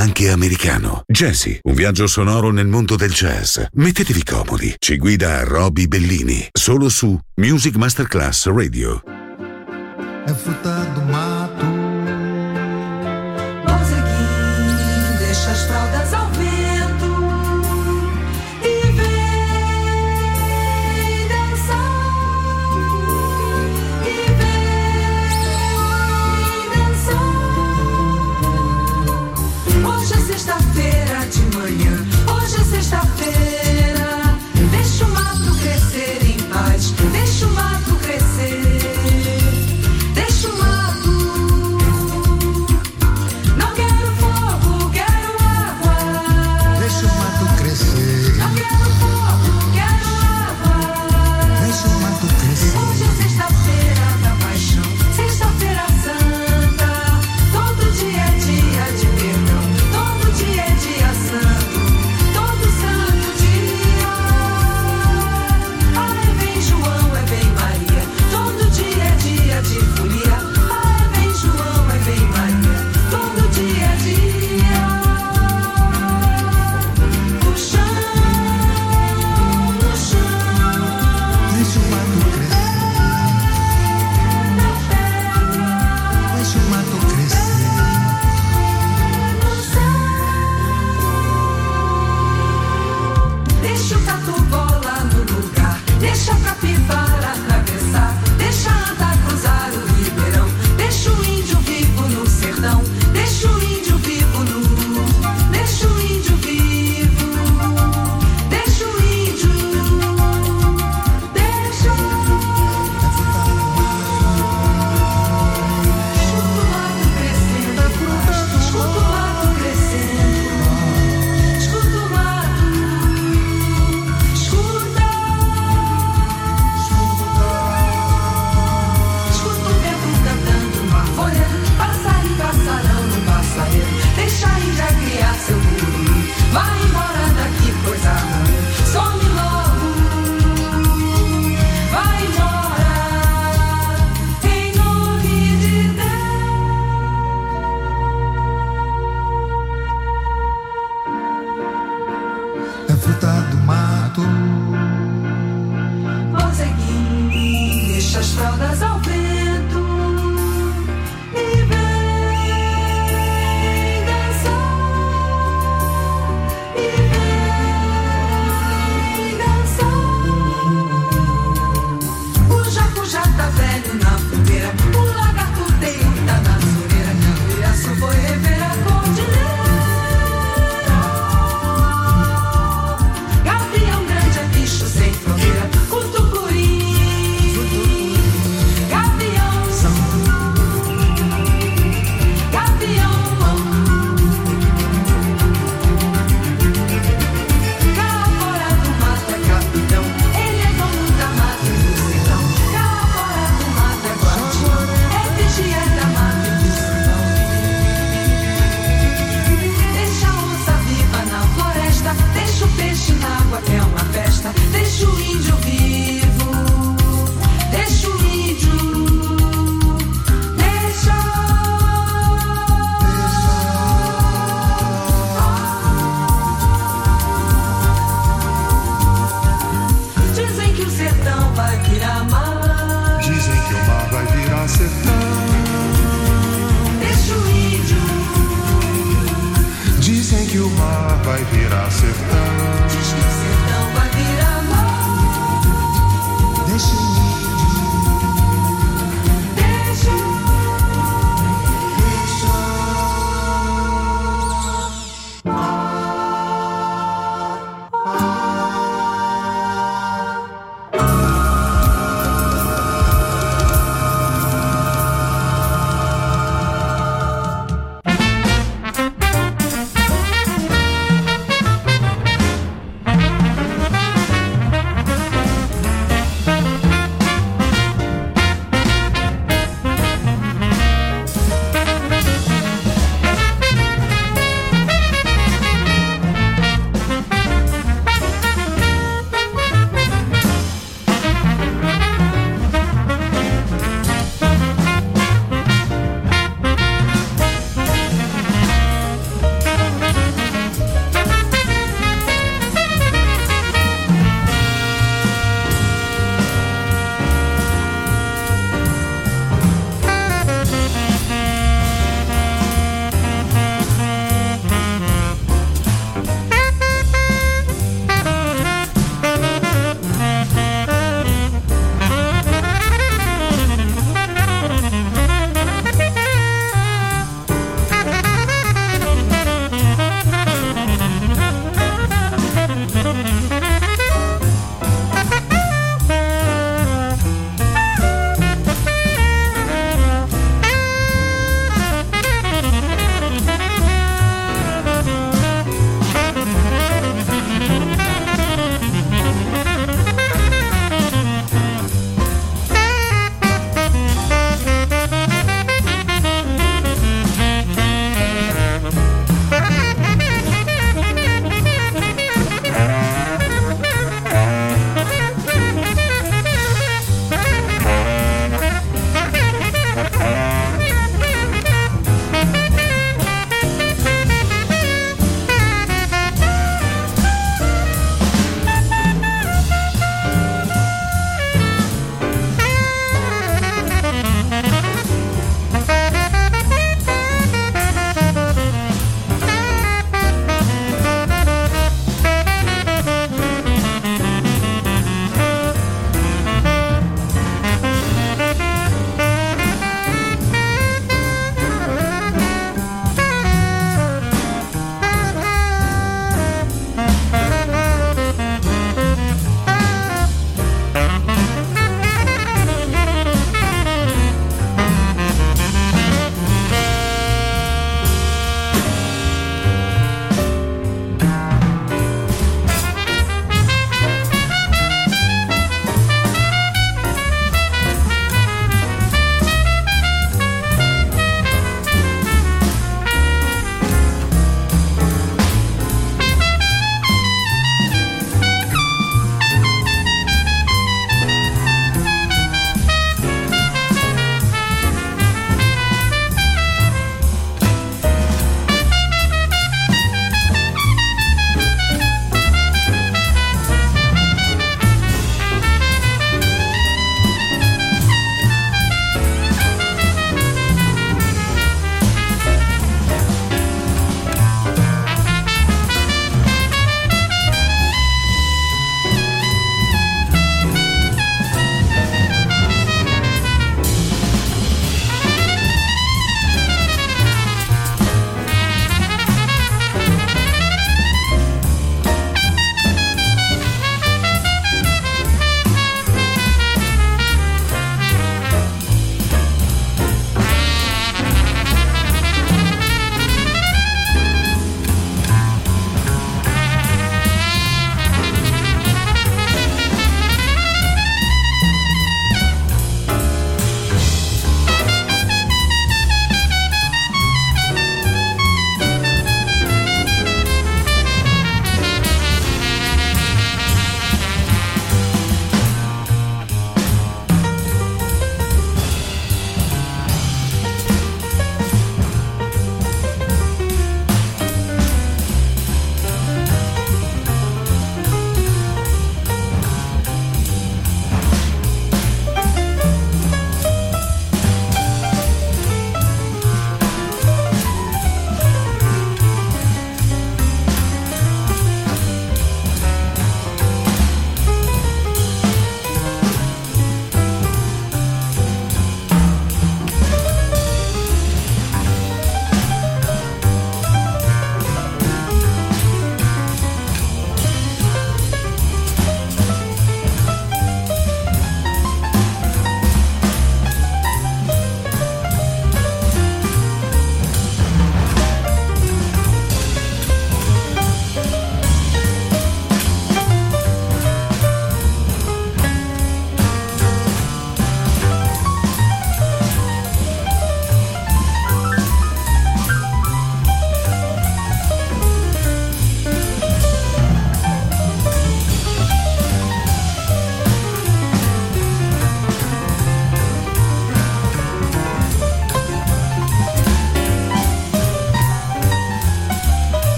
Anche americano. Jazzy, un viaggio sonoro nel mondo del jazz. Mettetevi comodi. Ci guida Roby Bellini, solo su Music Masterclass Radio. È frutta do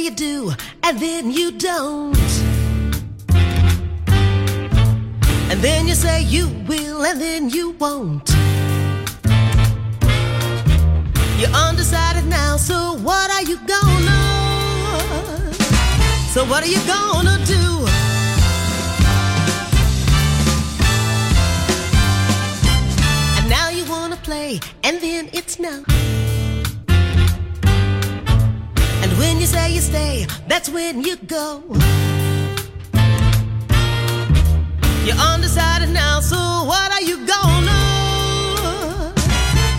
You do, and then you don't. And then you say you will, and then you won't. You're undecided now, so what are you gonna? So what are you gonna do? And now you wanna play, and then you say you stay, that's when you go. You're undecided now, so what are you gonna?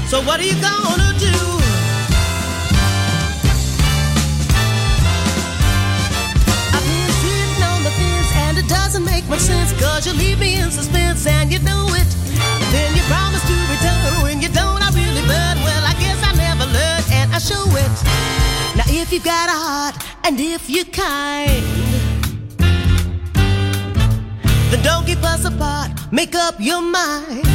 So what are you gonna do? I've been sitting on the fence and it doesn't make much sense Cause you leave me in suspense and you know it Then you promise to return when you don't I really burn Well I guess I never learned and I show it if you got a heart and if you're kind Then don't keep us apart, make up your mind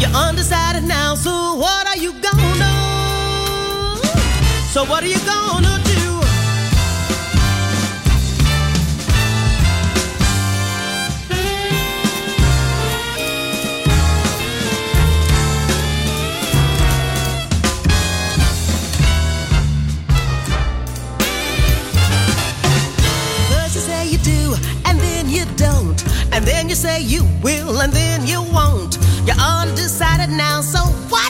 You're undecided now, so what are you gonna? So what are you gonna do? You say you will, and then you won't. You're undecided now, so what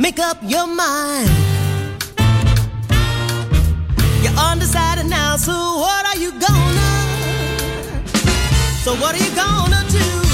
Make up your mind. You're undecided now, so what are you gonna? So what are you gonna do?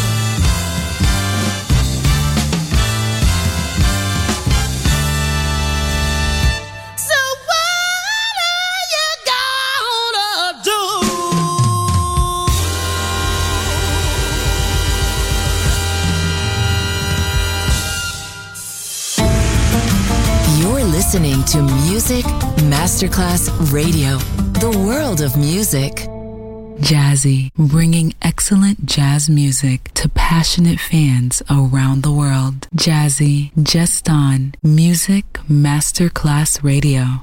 Listening to Music Masterclass Radio, the world of music. Jazzy, bringing excellent jazz music to passionate fans around the world. Jazzy, just on Music Masterclass Radio.